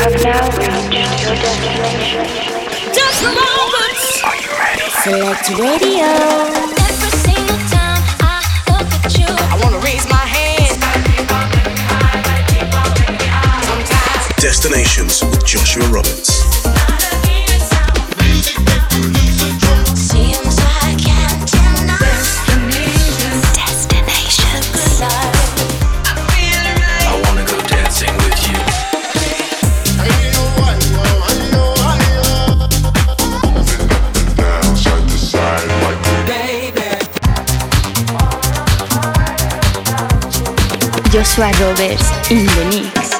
have now reached your destination. Just Roberts! Are you ready? Select Radio. Every single time I look at you, I wanna raise my hand. Sometimes Destinations with Joshua Roberts. Joshua Roberts in the mix.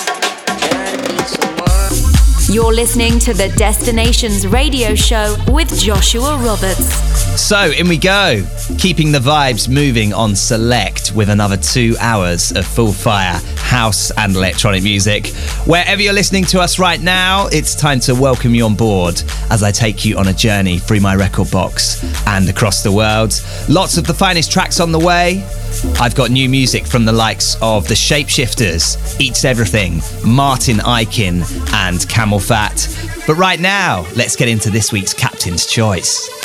You're listening to the Destinations Radio Show with Joshua Roberts. So, in we go, keeping the vibes moving on Select with another two hours of full fire house and electronic music. Wherever you're listening to us right now, it's time to welcome you on board as I take you on a journey through my record box and across the world. Lots of the finest tracks on the way. I've got new music from the likes of the Shapeshifters, Eats Everything, Martin Ikin, and CamelPhat. But right now, let's get into this week's Captain's Choice.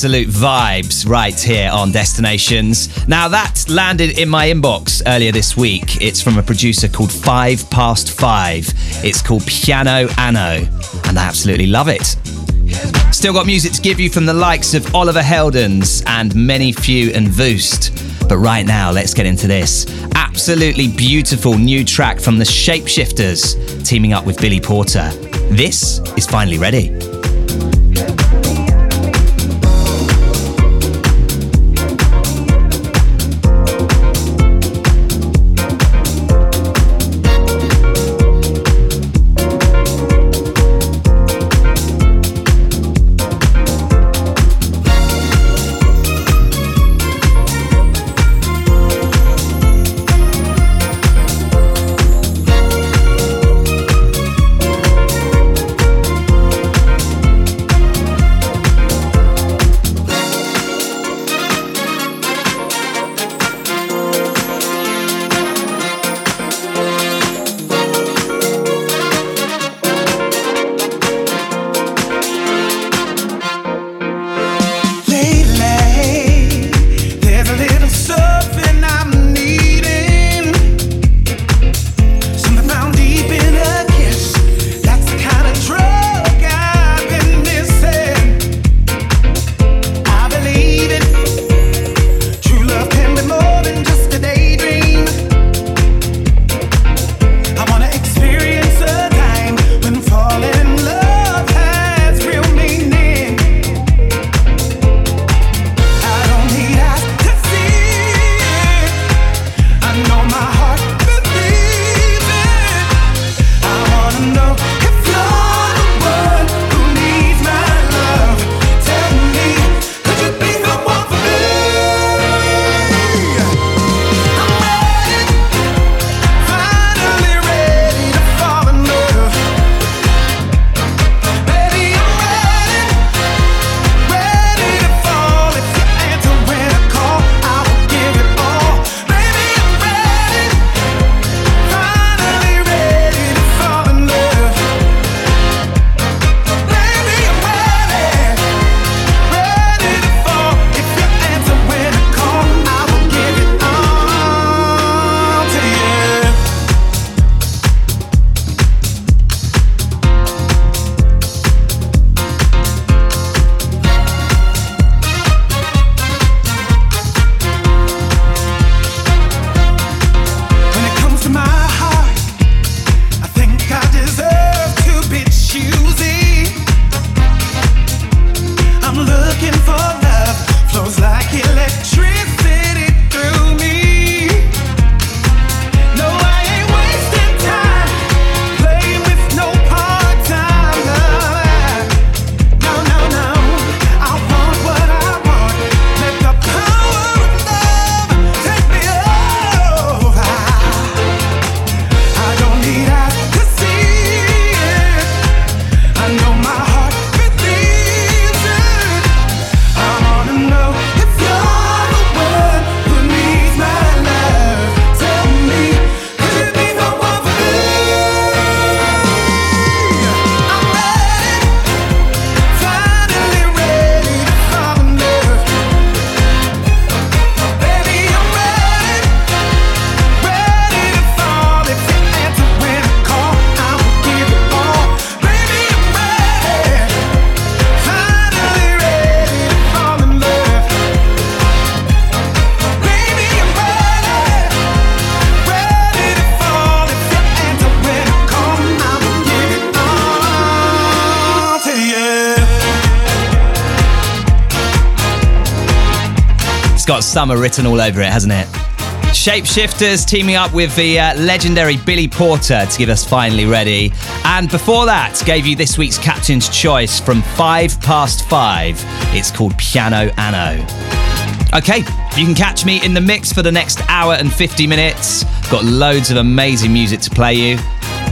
Absolute vibes right here on Destinations. Now, that landed in my inbox earlier this week. It's from a producer called Five Past Five. It's called Piano Anno, and I absolutely love it. Still got music to give you from the likes of Oliver Heldens and Many Few and Voost. But right now, let's get into this. Absolutely beautiful new track from the Shapeshifters, teaming up with Billy Porter. This is finally ready. looking for love flows like electricity. Summer written all over it, hasn't it? Shapeshifters teaming up with the uh, legendary Billy Porter to give us Finally Ready. And before that, gave you this week's Captain's Choice from 5 past 5. It's called Piano Anno. Okay, you can catch me in the mix for the next hour and 50 minutes. Got loads of amazing music to play you.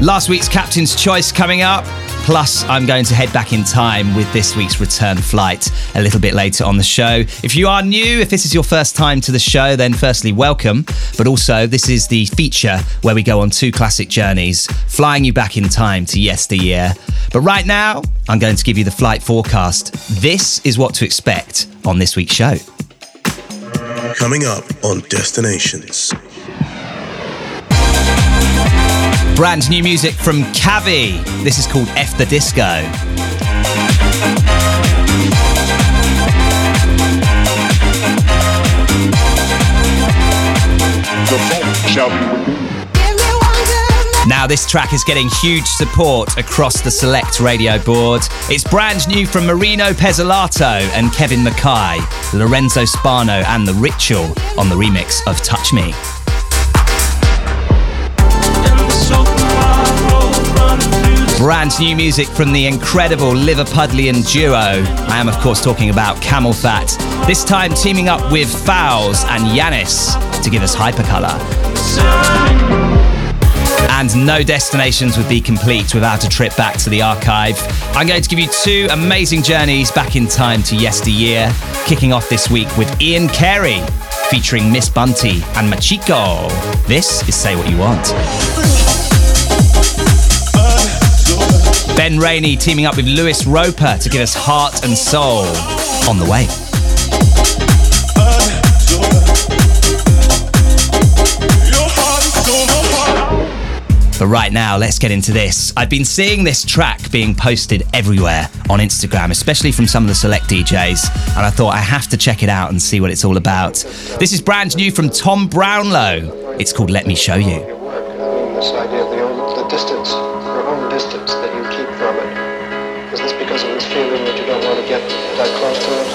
Last week's Captain's Choice coming up. Plus, I'm going to head back in time with this week's return flight a little bit later on the show. If you are new, if this is your first time to the show, then firstly, welcome. But also, this is the feature where we go on two classic journeys, flying you back in time to yesteryear. But right now, I'm going to give you the flight forecast. This is what to expect on this week's show. Coming up on Destinations. Brand new music from Cavi. This is called F the Disco. Now, this track is getting huge support across the Select radio board. It's brand new from Marino Pezzolato and Kevin McKay, Lorenzo Spano, and The Ritual on the remix of Touch Me. Brand new music from the incredible Liverpudlian duo. I am, of course, talking about CamelPhat. This time teaming up with Foals and Yannis to give us Hypercolor. And no destinations would be complete without a trip back to the archive. I'm going to give you two amazing journeys back in time to yesteryear, kicking off this week with Ian Carey featuring Miss Bunty and Machiko. This is Say What You Want. Ben Rainey teaming up with Lewis Roper to give us Heart and Soul on the way. But right now, let's get into this. I've been seeing this track being posted everywhere on Instagram, especially from some of the select DJs, and I thought I have to check it out and see what it's all about. This is brand new from Tom Brownlow. It's called Let Me Show You. This idea of the, distance, to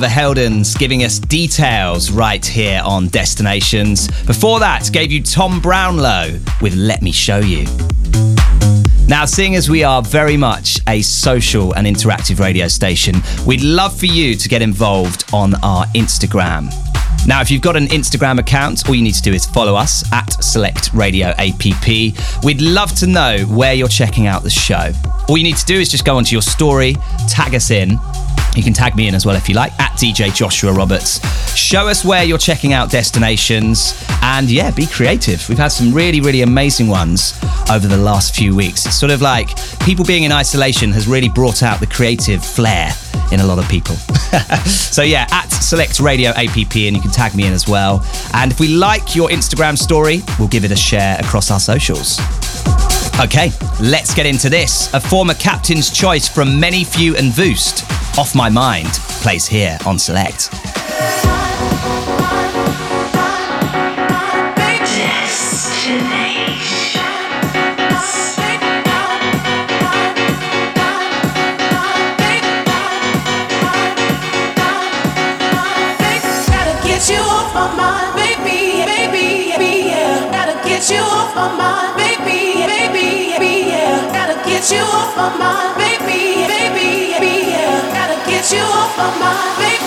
Oliver Heldens giving us details right here on Destinations. Before that, gave you Tom Brownlow with Let Me Show You. Now, seeing as we are very much a social and interactive radio station, we'd love for you to get involved on our Instagram. Now, if you've got an Instagram account, all you need to do is follow us at Select Radio APP. We'd love to know where you're checking out the show. All you need to do is just go onto your story, tag us in. You can tag me in as well if you like, at DJ Joshua Roberts. Show us where you're checking out destinations and yeah, be creative. We've had some really, really amazing ones over the last few weeks. It's sort of like people being in isolation has really brought out the creative flair in a lot of people. so yeah, at Select Radio APP, and you can tag me in as well. And if we like your Instagram story, we'll give it a share across our socials. Okay, let's get into this. A former captain's choice from Many Few and Voost, Off My Mind, plays here on Select. You off my mind, baby, baby, baby, yeah. Gotta get you off my mind, baby, you off my mind, baby, baby,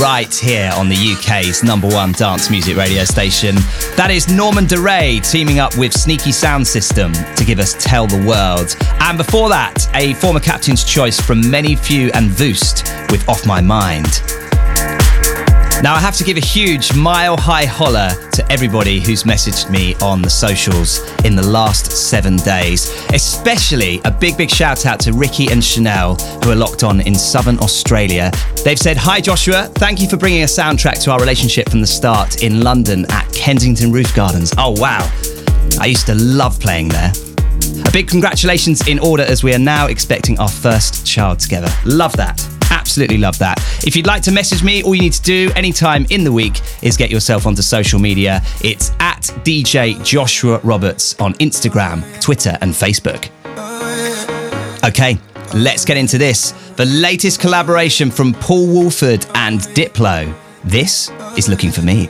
right here on the UK's number one dance music radio station. That is Norman Doray teaming up with Sneaky Sound System to give us Tell the World. And before that, a former captain's choice from Many Few and Voost with Off My Mind. Now, I have to give a huge mile high holler to everybody who's messaged me on the socials in the last seven days, especially a big, big shout out to Ricky and Chanel, who are locked on in southern Australia. They've said, Hi, Joshua. Thank you for bringing a soundtrack to our relationship from the start in London at Kensington Roof Gardens. Oh, wow. I used to love playing there. A big congratulations in order as we are now expecting our first child together. Love that. Absolutely love that. If you'd like to message me, all you need to do anytime in the week is get yourself onto social media. It's at DJ Joshua Roberts on Instagram, Twitter, and Facebook. Okay, let's get into this. The latest collaboration from Paul Woolford and Diplo. This is Looking for Me.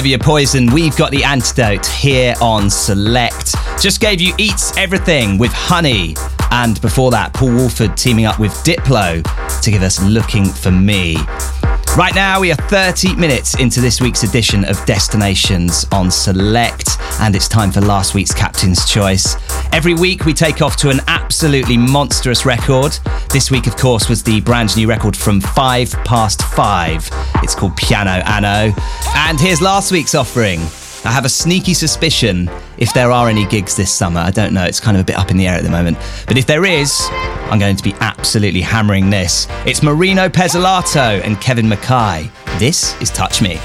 Whatever your poison, we've got the antidote here on Select. Just gave you Eats Everything with Honey. And before that, Paul Woolford teaming up with Diplo to give us Looking for Me. Right now, we are 30 minutes into this week's edition of Destinations on Select, and it's time for last week's Captain's Choice. Every week, we take off to an absolutely monstrous record. This week, of course, was the brand new record from Five Past Five. It's called Piano Anno. And here's last week's offering. I have a sneaky suspicion if there are any gigs this summer. I don't know, it's kind of a bit up in the air at the moment. But if there is, I'm going to be absolutely hammering this. It's Marino Pezzolato and Kevin McKay. This is Touch Me.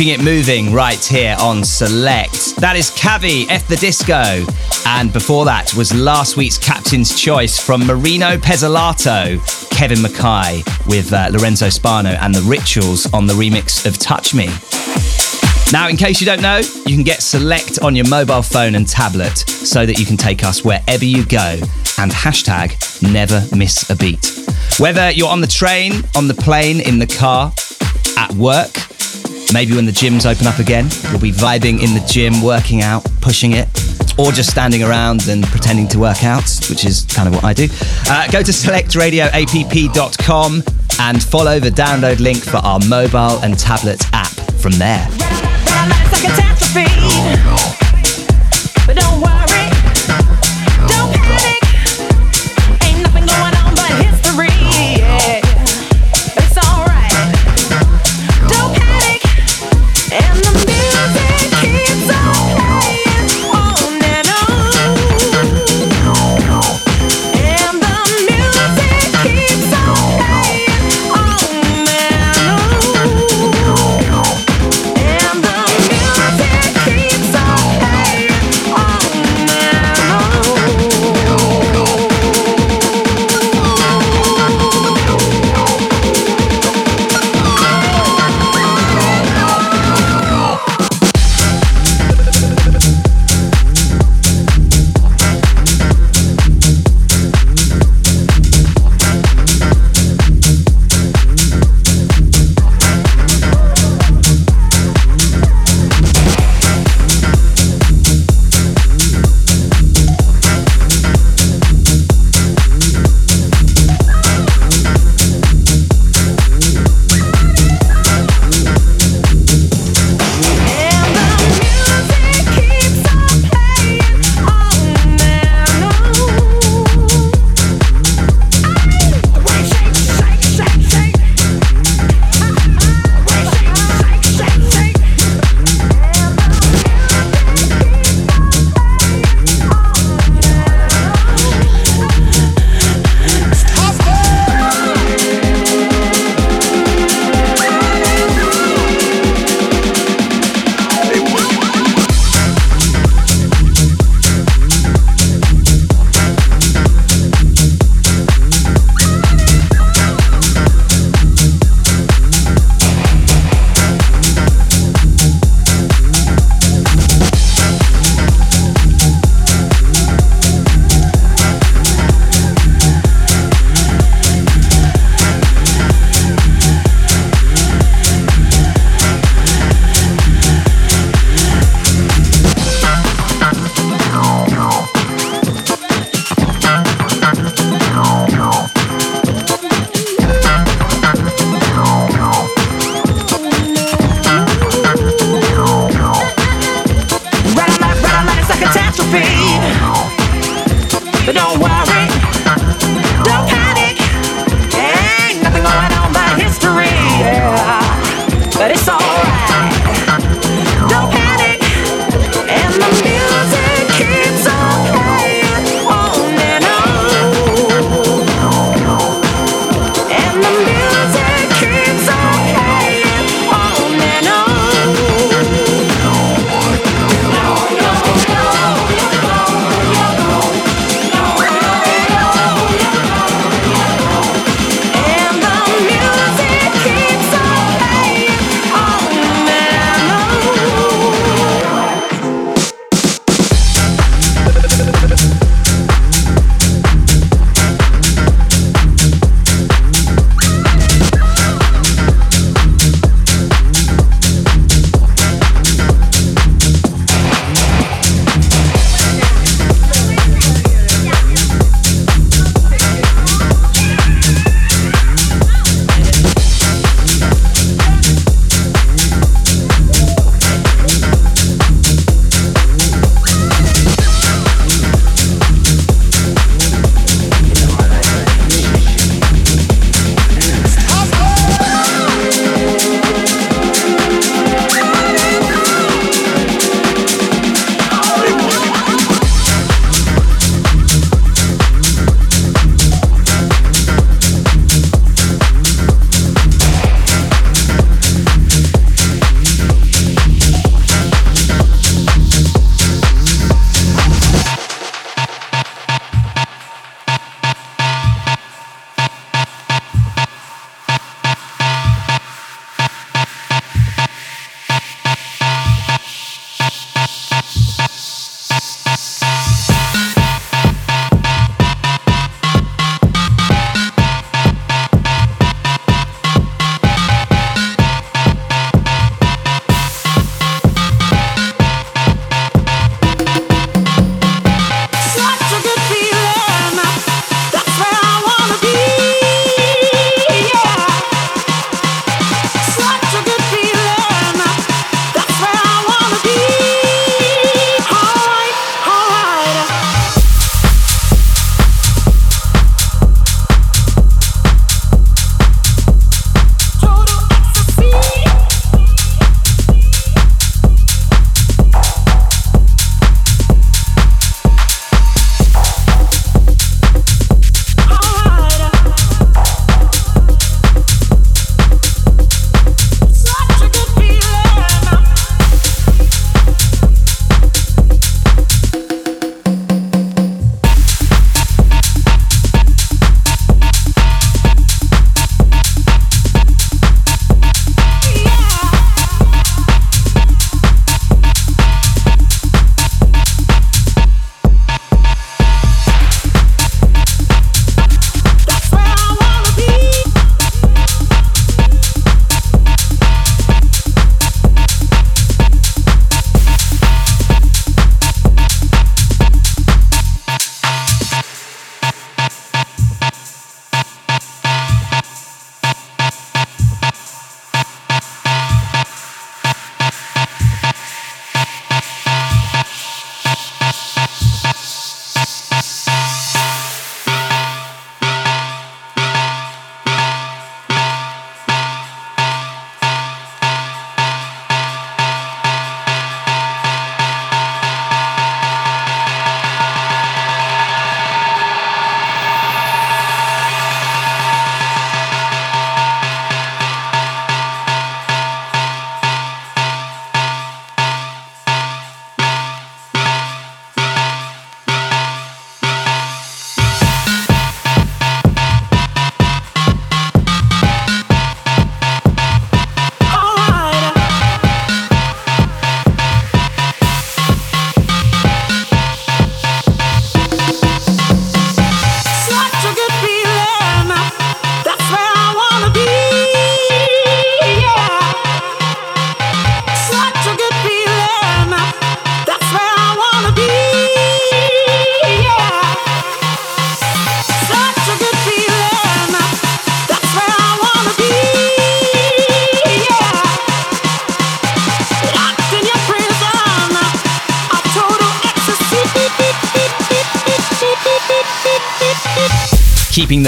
Keeping it moving right here on Select. That is Cavi, F the Disco. And before that was last week's Captain's Choice from Marino Pezzolato, Kevin McKay with uh, Lorenzo Spano and the Rituals on the remix of Touch Me. Now, in case you don't know, you can get Select on your mobile phone and tablet so that you can take us wherever you go and hashtag never miss a beat. Whether you're on the train, on the plane, in the car, at work, maybe when the gyms open up again, you'll be vibing in the gym, working out, pushing it, or just standing around and pretending to work out, which is kind of what I do. Uh, go to selectradioapp.com and follow the download link for our mobile and tablet app from there.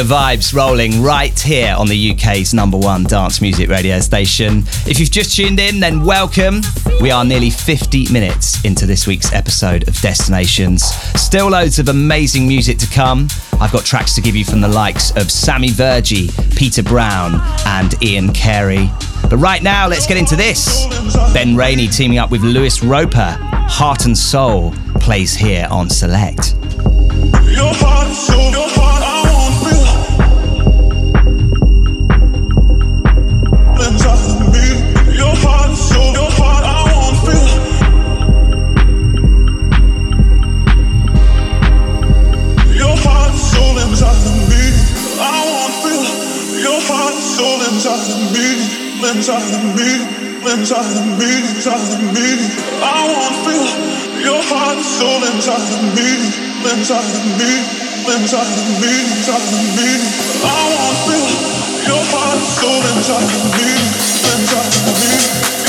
The vibes rolling right here on the UK's number one dance music radio station. If you've just tuned in, then welcome. We are nearly 50 minutes into this week's episode of Destinations. Still loads of amazing music to come. I've got tracks to give you from the likes of Sammy Virji, Peter Brown, and Ian Carey. But right now, let's get into this. Ben Rainey teaming up with Lewis Roper, Heart and Soul, plays here on Select. Your heart and soul, inside of me, inside of me, inside of me. I want to feel your heart and soul inside of me inside of me, inside of me, inside of me. I want to feel your heart and soul inside of me, inside of me.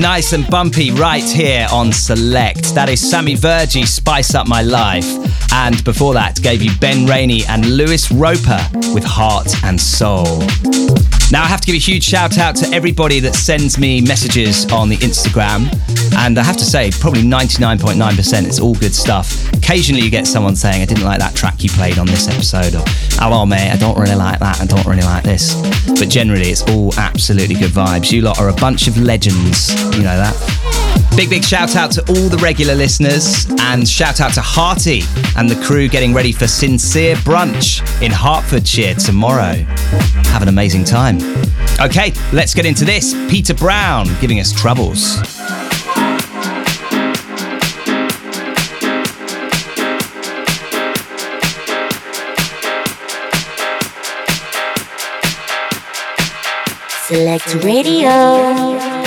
Nice and bumpy right here on Select. That is Sammy Virji, Spice Up My Life. And before that, gave you Ben Rainey and Lewis Roper with Heart and Soul. Now, I have to give a huge shout out to everybody that sends me messages on the Instagram. And I have to say, probably 99.9% it's all good stuff. Occasionally, you get someone saying, I didn't like that track you played on this episode, or hello, mate, I don't really like that, I don't really like this. But generally, it's all absolutely good vibes. You lot are a bunch of legends, you know that. Big, big shout out to all the regular listeners and shout out to Hearty and the crew getting ready for Sincere Brunch in Hertfordshire tomorrow. Have an amazing time. Okay, let's get into this. Peter Brown giving us troubles. Select Radio.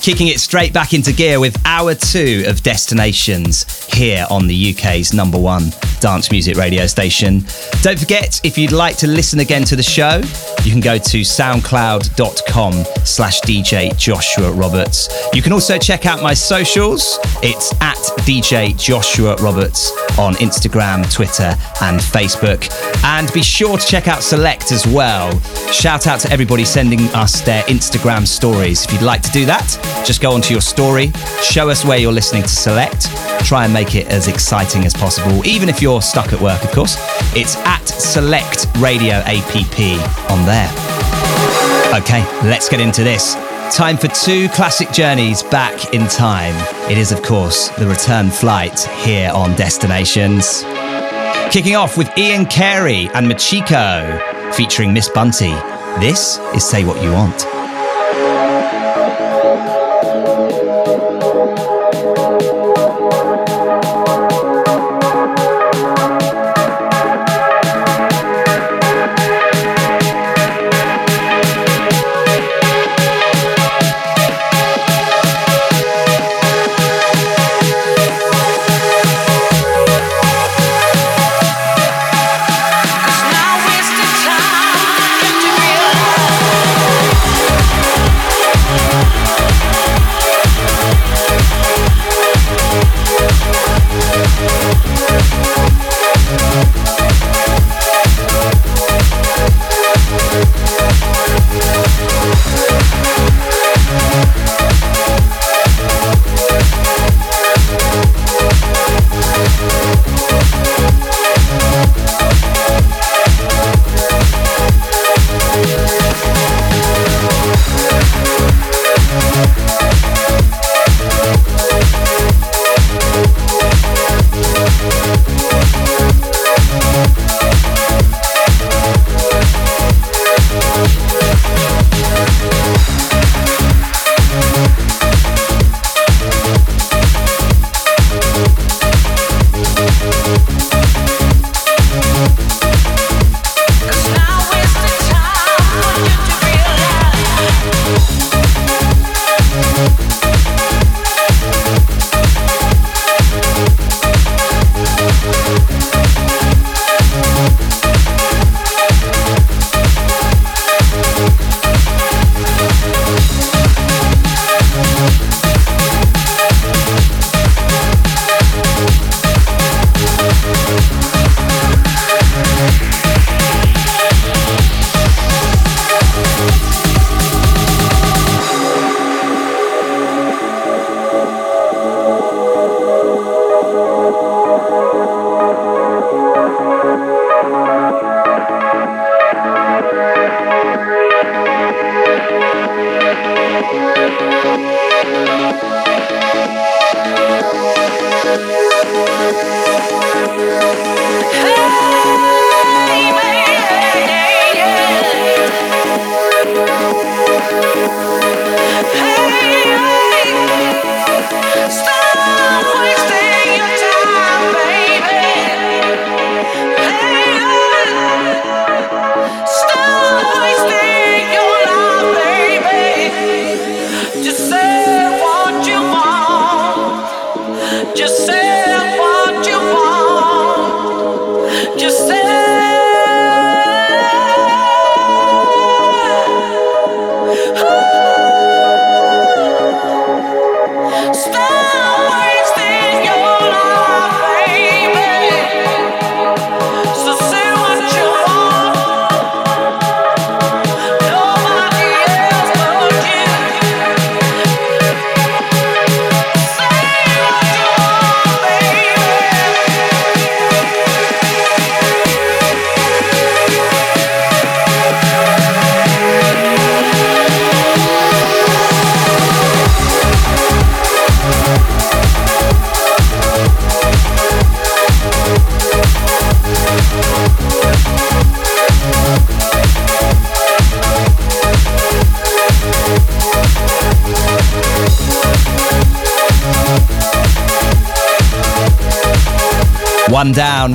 Kicking it straight back into gear with hour two of Destinations here on the UK's number one dance music radio station. Don't forget, if you'd like to listen again to the show, you can go to soundcloud.com slash DJ Joshua Roberts. You can also check out my socials. It's at DJ Joshua Roberts on Instagram, Twitter, and Facebook. And be sure to check out Select as well. Shout out to everybody sending us their Instagram stories. If you'd like to do that, just go onto your story, show us where you're listening to Select, try and make it as exciting as possible, even if you're stuck at work, of course. It's at Select Radio APP on there. Okay, let's get into this. Time for two classic journeys back in time. It is, of course, the return flight here on Destinations. Kicking off with Ian Carey and Machiko featuring Miss Bunty. This is Say What You Want.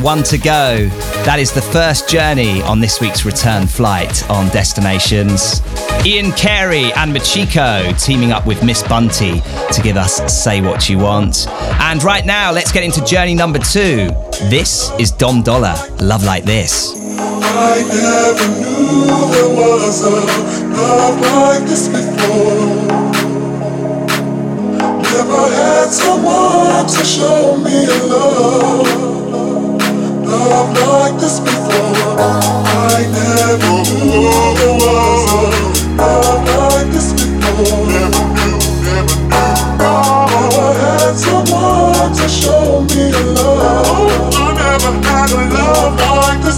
One to go. That is the first journey on this week's return flight on Destinations. Ian Carey and Machiko teaming up with Miss Bunty to give us Say What You Want. And right now, let's get into journey number two. This is Dom Dolla, Love Like This. I never knew there was a love like this before. Never had someone to show me love love like this before. I never was love like this before. Never knew, never knew. Had someone to show me love. Oh, I never had a love like this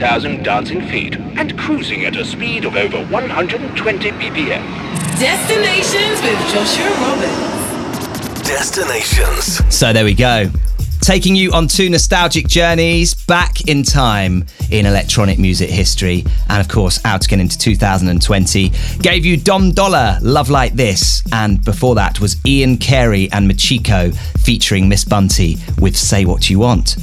3,000 dancing feet and cruising at a speed of over 120 BPM. Destinations with Joshua Roberts. Destinations. So there we go. Taking you on two nostalgic journeys back in time in electronic music history, and of course, out again into 2020. Gave you Dom Dolla, Love Like This, and before that was Ian Carey and Machiko featuring Miss Bunty with Say What You Want.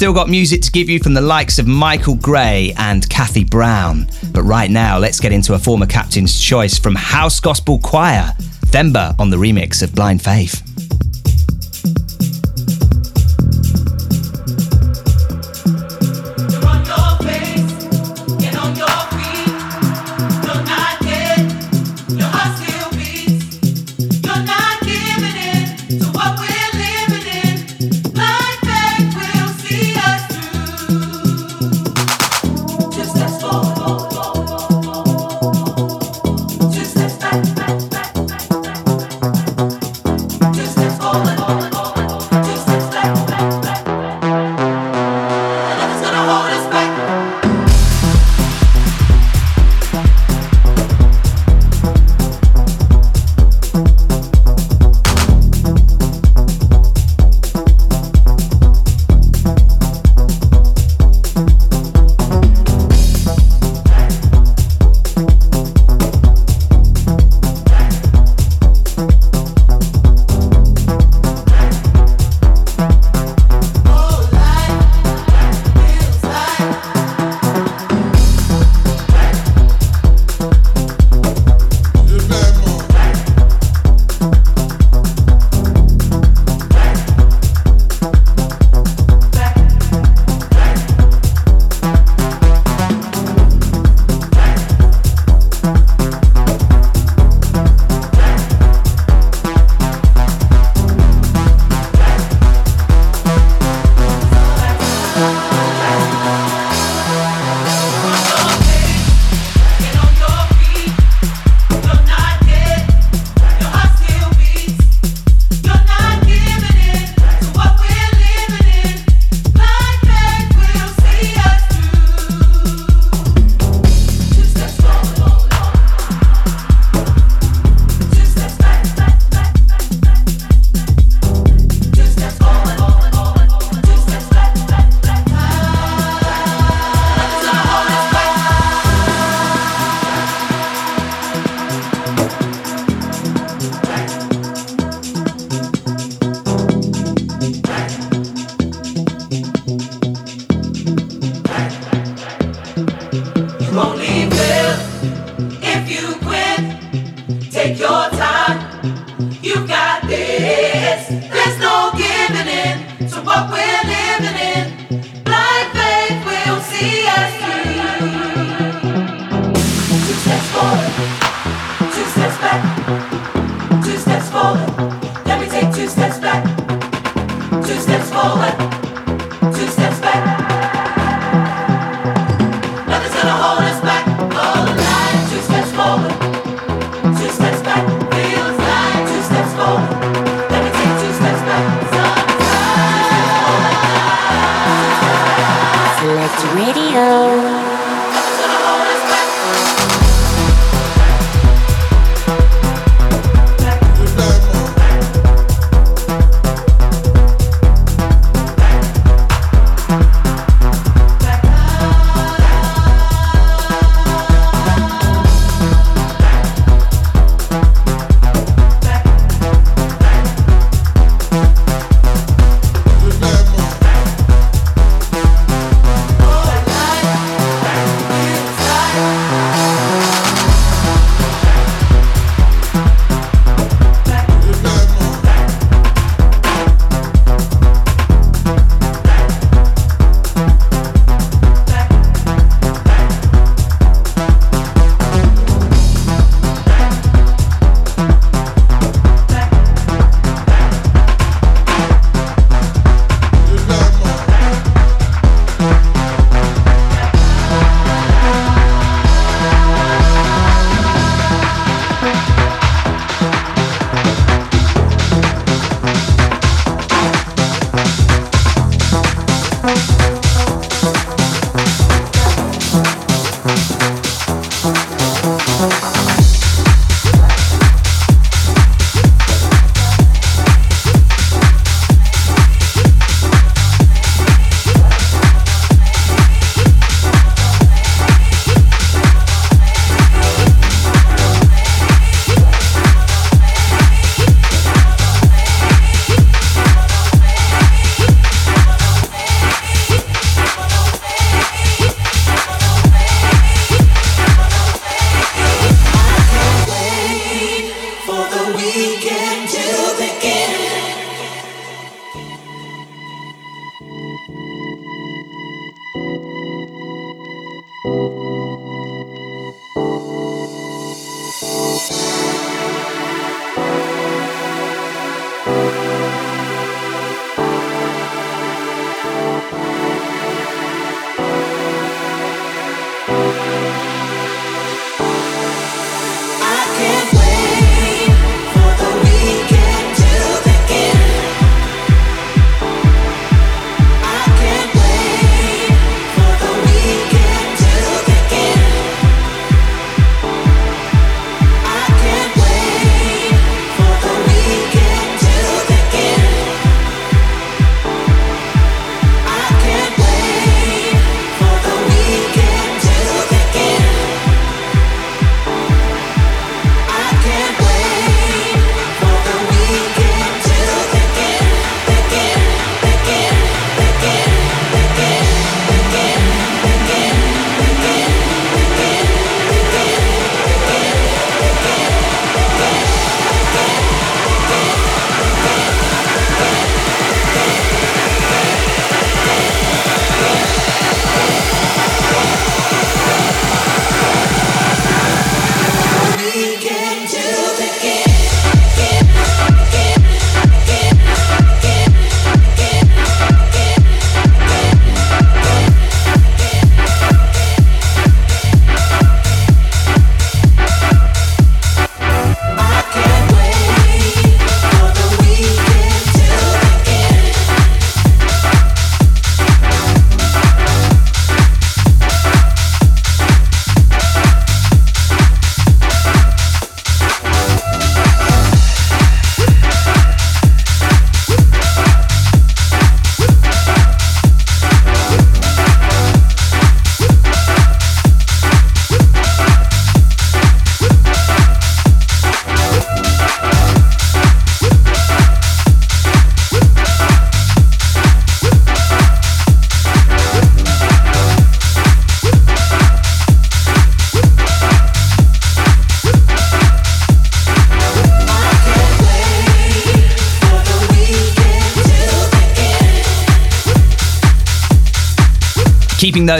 Still got music to give you from the likes of Michael Gray and Kathy Brown. But right now, let's get into a former captain's choice from House Gospel Choir, Themba on the remix of Blind Faith.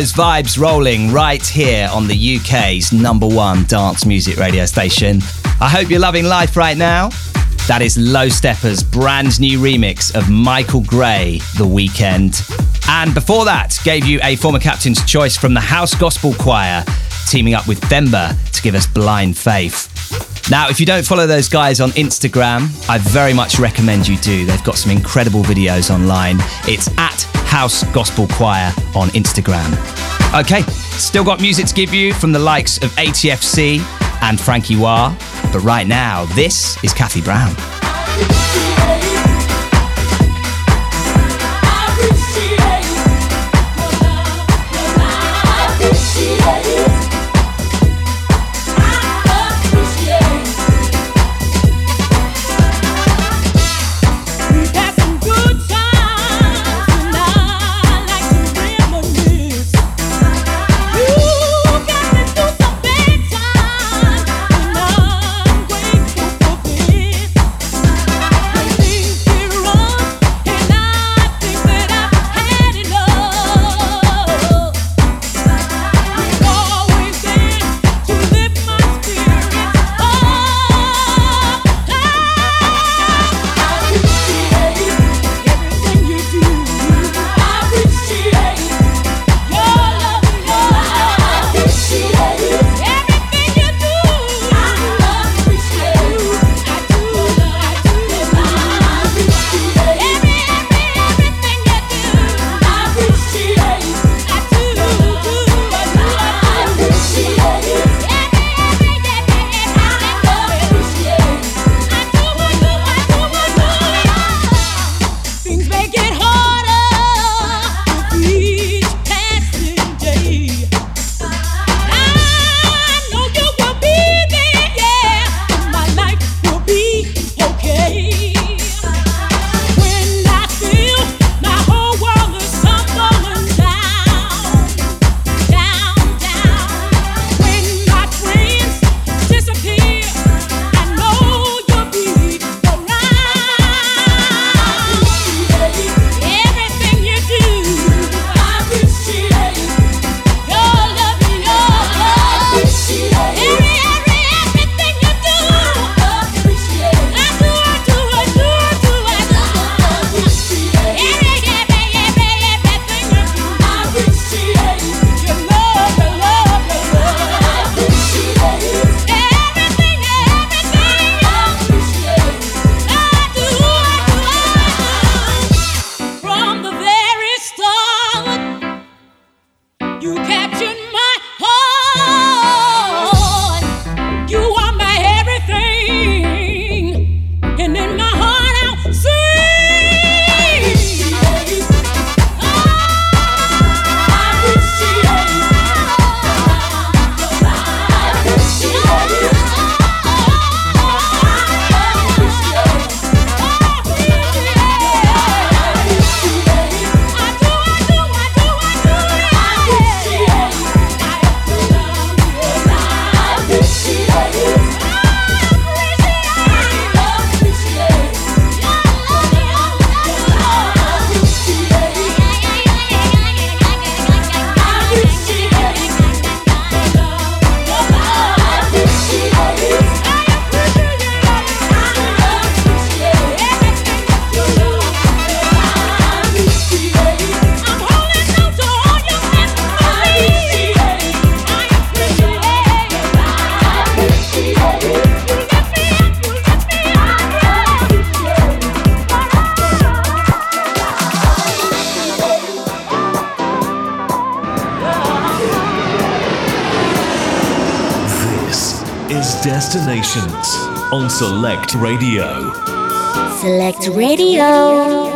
Those vibes rolling right here on the UK's number one dance music radio station. I hope you're loving life right now. That is Low Steppa's brand new remix of Michael Gray, The Weekend. And before that, gave you a former captain's choice from the House Gospel Choir, teaming up with Themba to give us Blind Faith. Now, if you don't follow those guys on Instagram, I very much recommend you do. They've got some incredible videos online. It's at House Gospel Choir on Instagram. Okay, still got music to give you from the likes of ATFC and Frankie Wah, but right now, this is Kathy Brown. Select Radio. Select Radio.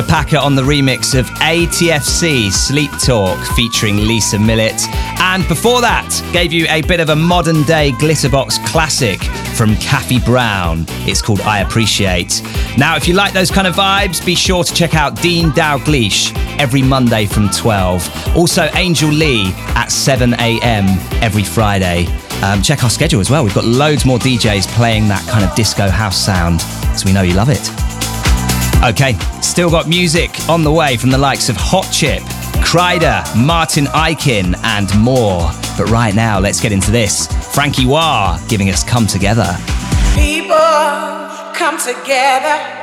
Dr. Packer on the remix of ATFC Sleep Talk featuring Lisa Millett. And before that, gave you a bit of a modern day Glitterbox classic from Kathy Brown. It's called I Appreciate. Now, if you like those kind of vibes, be sure to check out Dean Dalgleish every Monday from 12. Also, Angel Lee at 7 a.m. every Friday. Um, check our schedule as well. We've got loads more DJs playing that kind of disco house sound, so we know you love it. Okay, still got music on the way from the likes of Hot Chip, Kryder, Martin Ikin, and more. But right now, let's get into this. Frankie Wah giving us Come Together. People come together.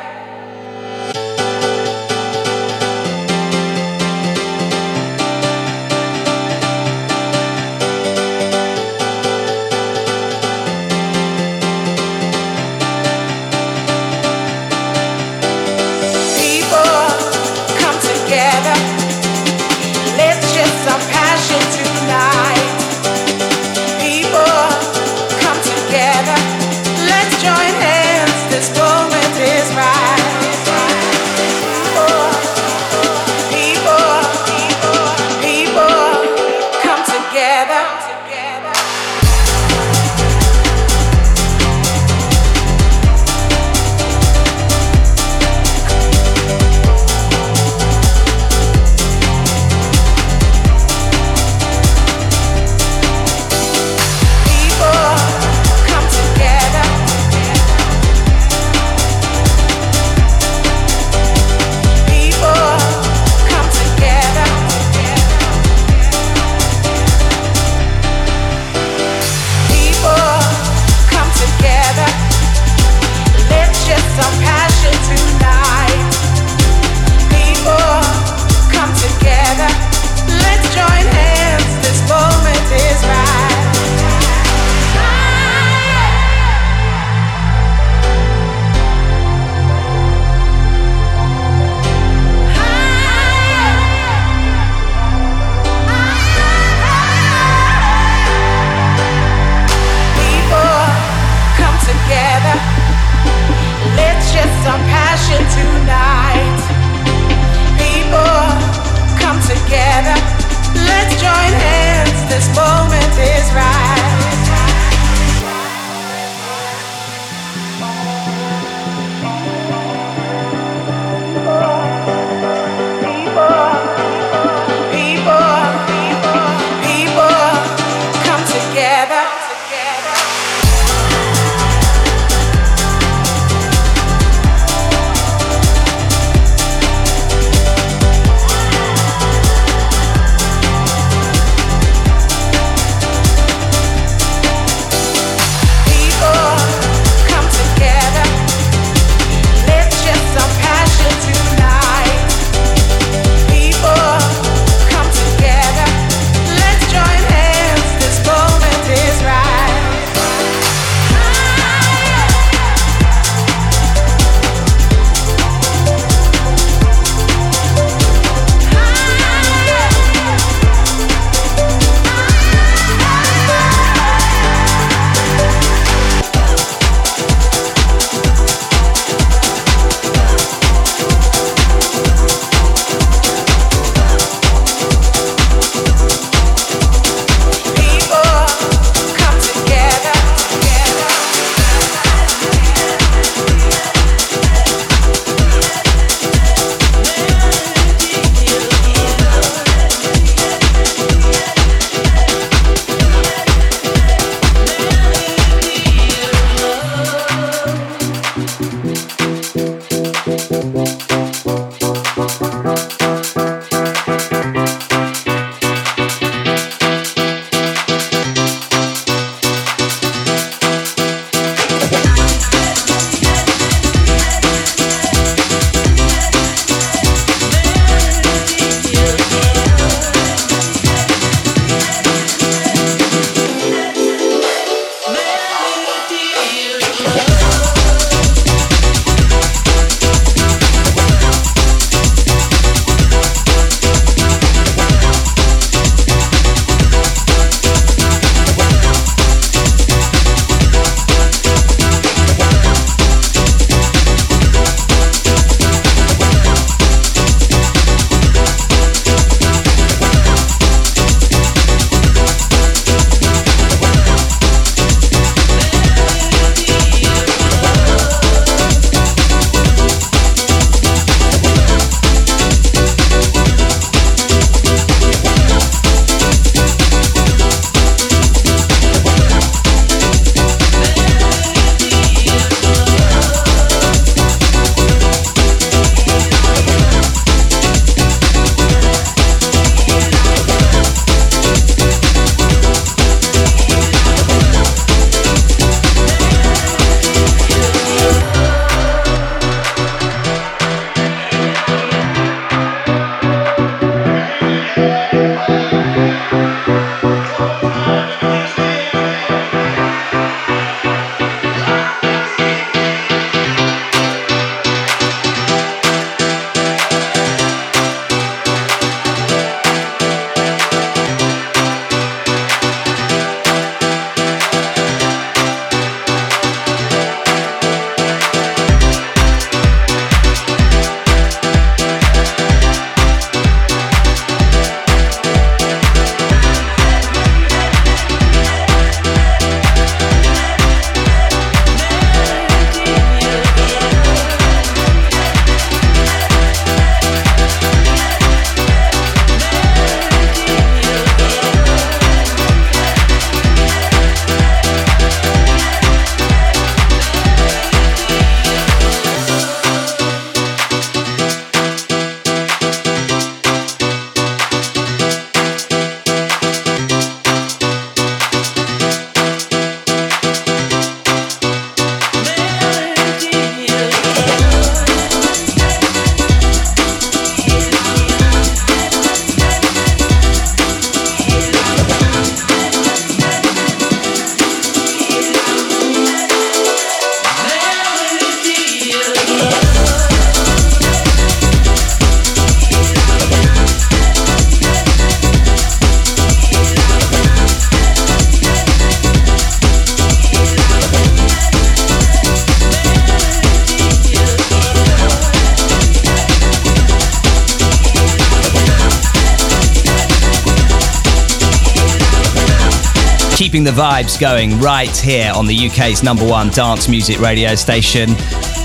Keeping the vibes going right here on the UK's number one dance music radio station.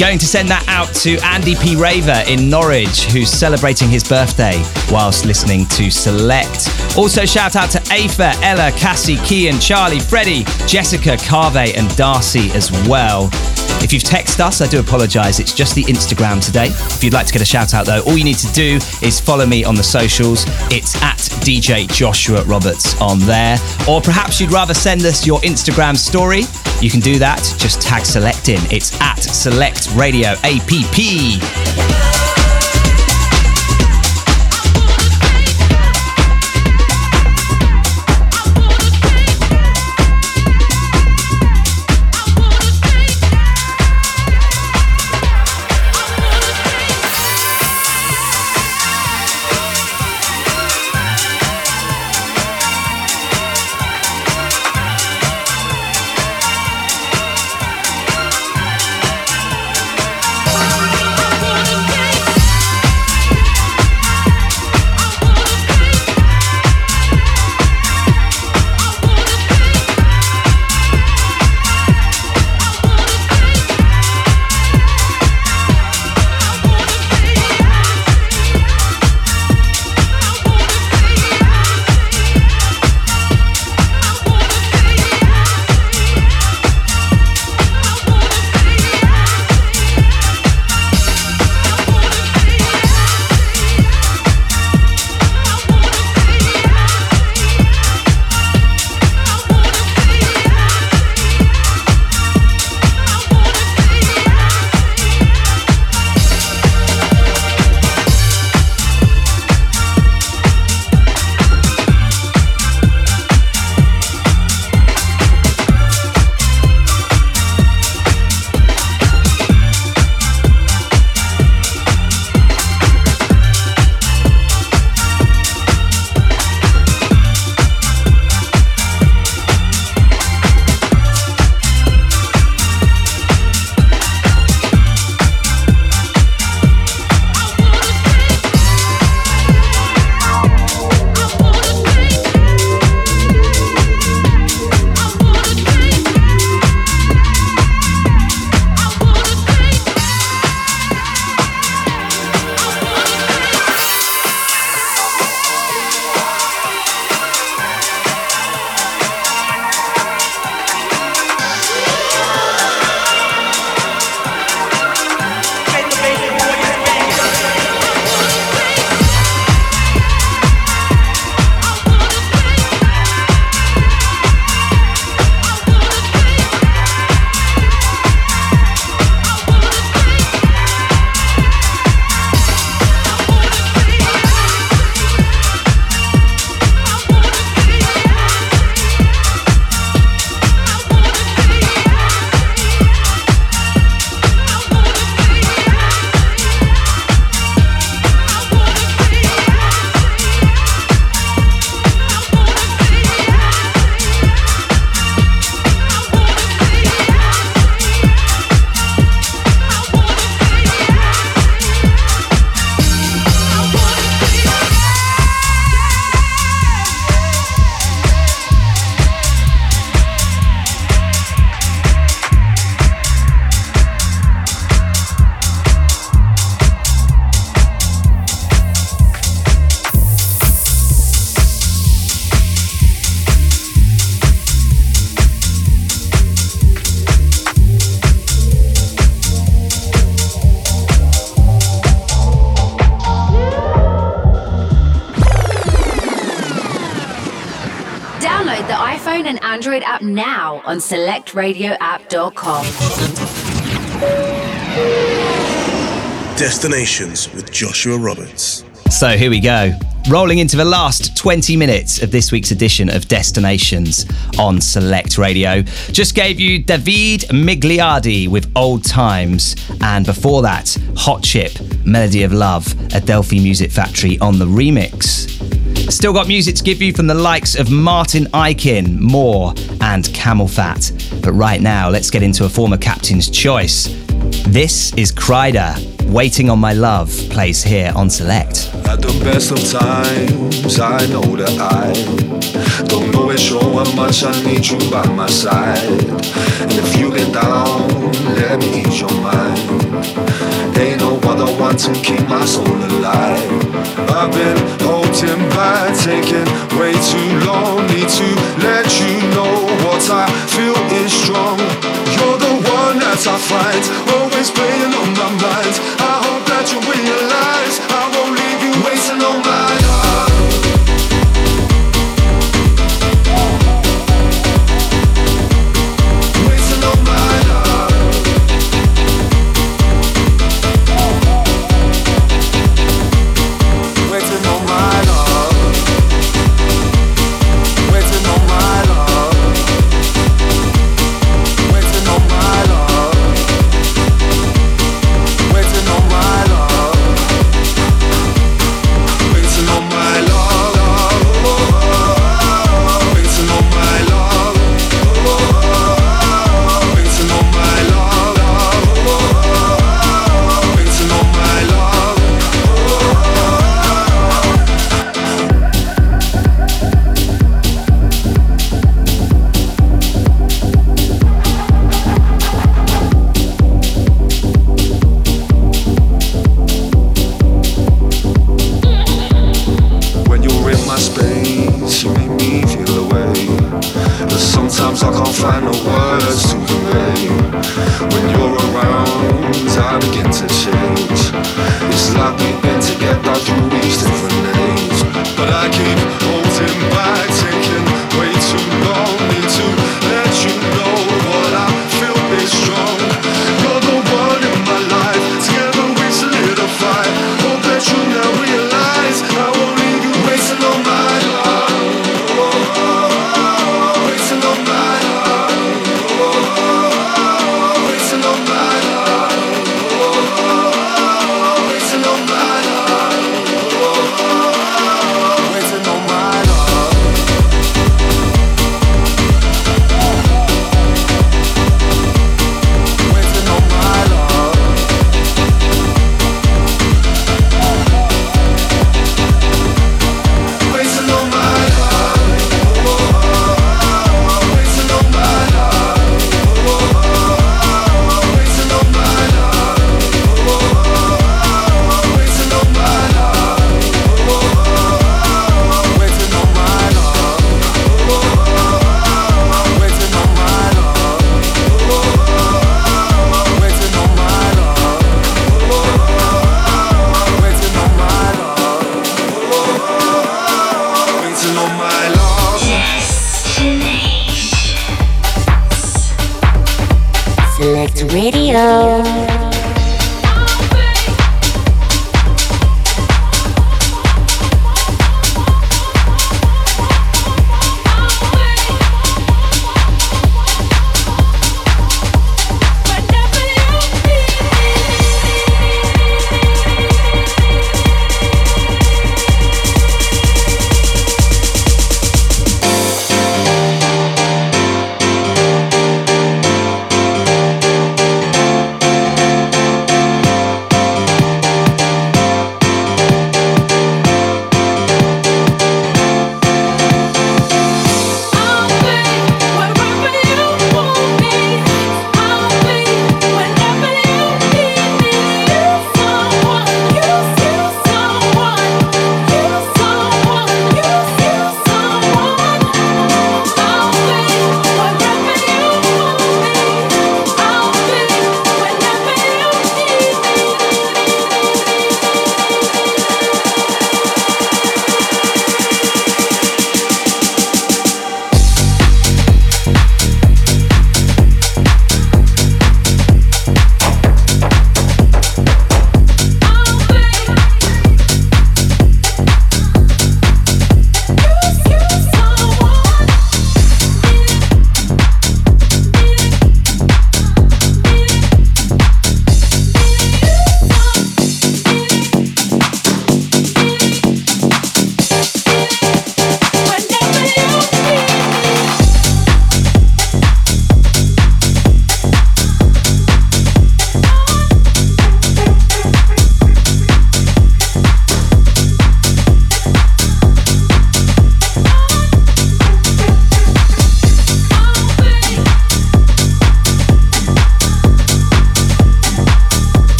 Going to send that out to Andy P. Raver in Norwich, who's celebrating his birthday whilst listening to Select. Also, shout out to Afa, Ella, Cassie, Kian, Charlie, Freddie, Jessica, Carve, and Darcy as well. If you've texted us, I do apologise. It's just the Instagram today. If you'd like to get a shout out though, all you need to do is follow me on the socials. It's at DJ Joshua Roberts on there. Or perhaps you'd rather send us your Instagram story. You can do that. Just tag Select in. It's at Select Radio APP. On selectradioapp.com. Destinations with Joshua Roberts. So here we go. Rolling into the last 20 minutes of this week's edition of Destinations on Select Radio. Just gave you David Migliardi with Old Times, and before that, Hot Chip, Melody of Love, Adelphi Music Factory on the remix. Still got music to give you from the likes of Martin Ikin, Moore, and CamelPhat. But right now, let's get into a former captain's choice. This is Kreider. Waiting on My Love plays here on Select. At the best of times, I know that I don't show how much I need you by my side. And if you get down, let me ease your mind. Hey, the ones who keep my soul alive. I've been holding back, taking way too long. Need to let you know what I feel is strong. You're the one that I fight, always playing on my mind. I hope that you realize I won't leave you wasting on my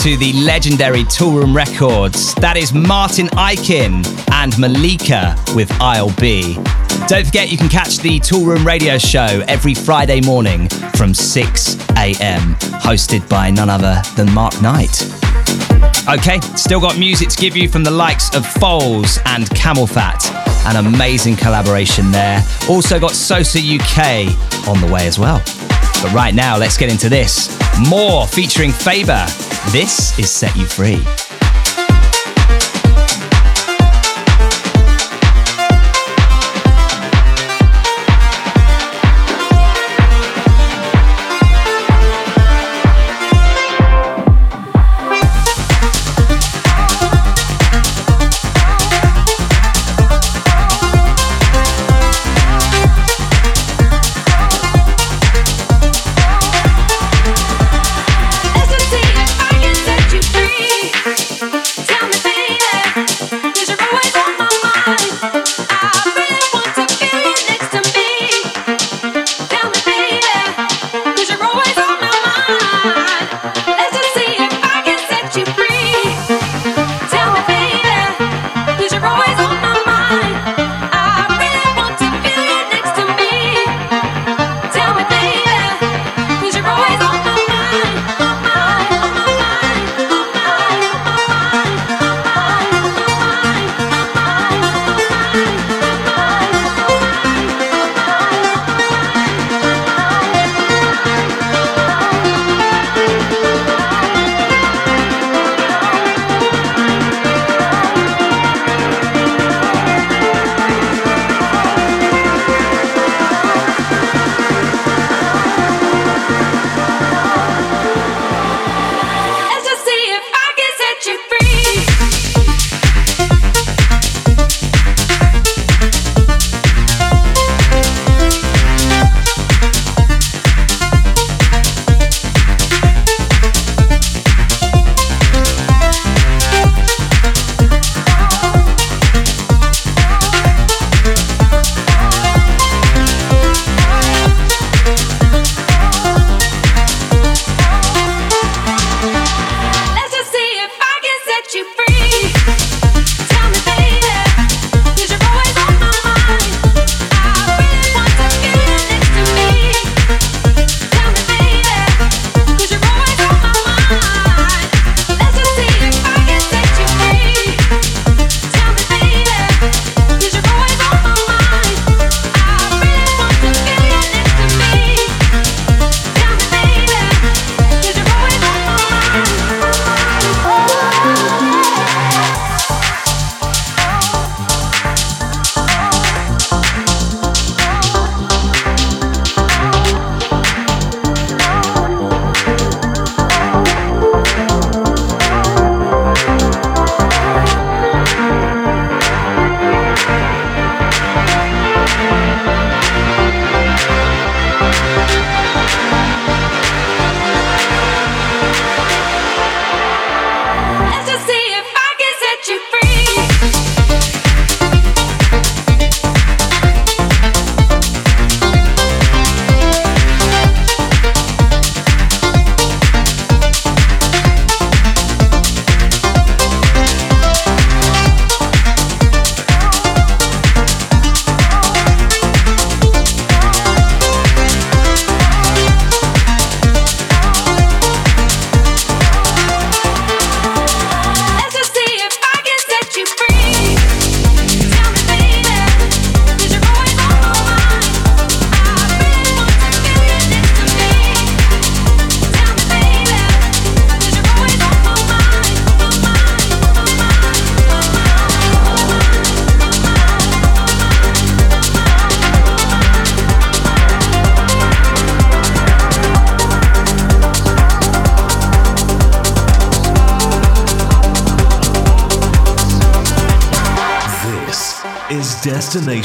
to the legendary Toolroom Records. That is Martin Ikin and Malika with I'll Be. Don't forget you can catch the Toolroom Radio Show every Friday morning from 6 a.m., hosted by none other than Mark Knight. Okay, still got music to give you from the likes of Foals and CamelPhat. An amazing collaboration there. Also got Sosa UK on the way as well. But right now, let's get into this. More featuring Faber. This is Set You Free. you free.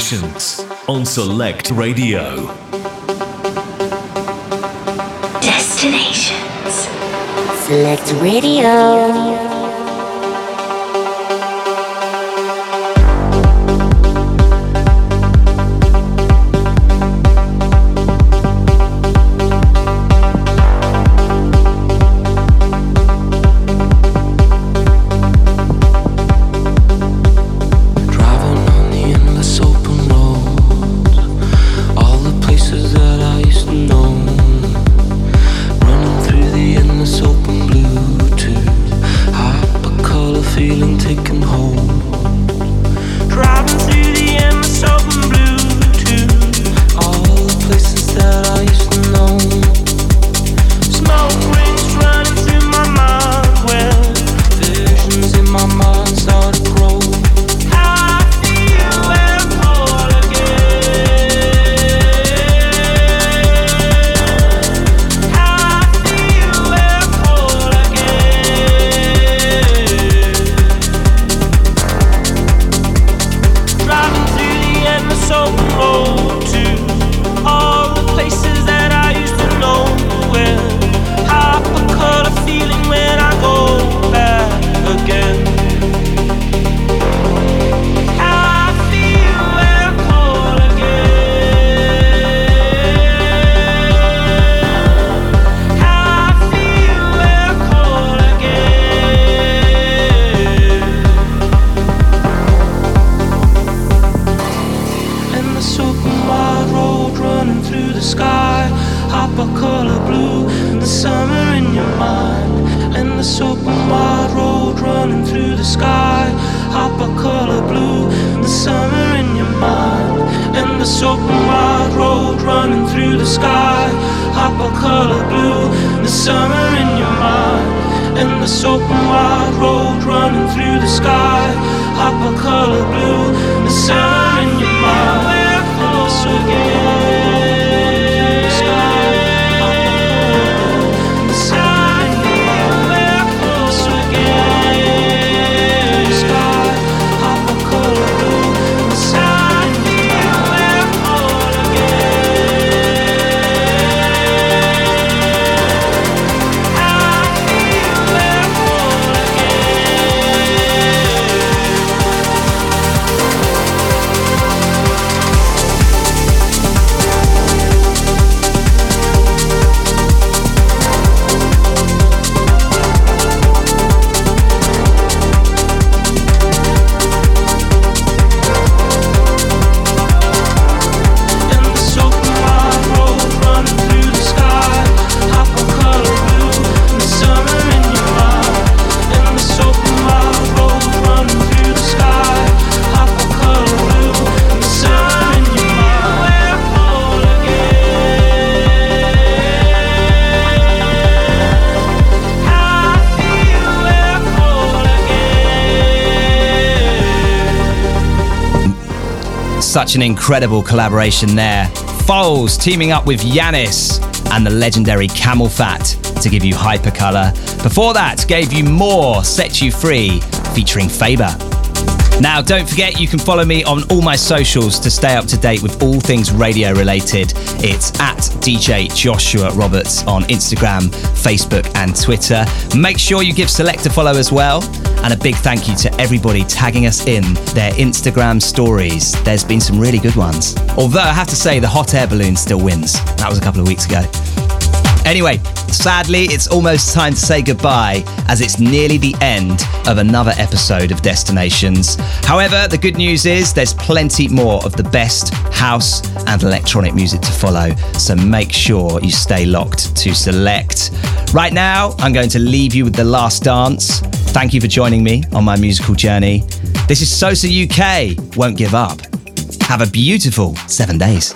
Destinations on Select Radio. Destinations. Select Radio. An incredible collaboration there. Foals teaming up with Yannis and the legendary CamelPhat to give you Hypercolor. Before that, gave you more Set You Free featuring Faber. Now, don't forget you can follow me on all my socials to stay up to date with all things radio related. It's at DJ Joshua Roberts on Instagram, Facebook, and Twitter. Make sure you give Select a follow as well. And a big thank you to everybody tagging us in their Instagram stories. There's been some really good ones. Although I have to say, the hot air balloon still wins. That was a couple of weeks ago. Anyway, sadly, it's almost time to say goodbye as it's nearly the end of another episode of Destinations. However, the good news is there's plenty more of the best house and electronic music to follow, so make sure you stay locked to select. Right now, I'm going to leave you with the last dance. Thank you for joining me on my musical journey. This is Sosa UK. Won't give up. Have a beautiful seven days.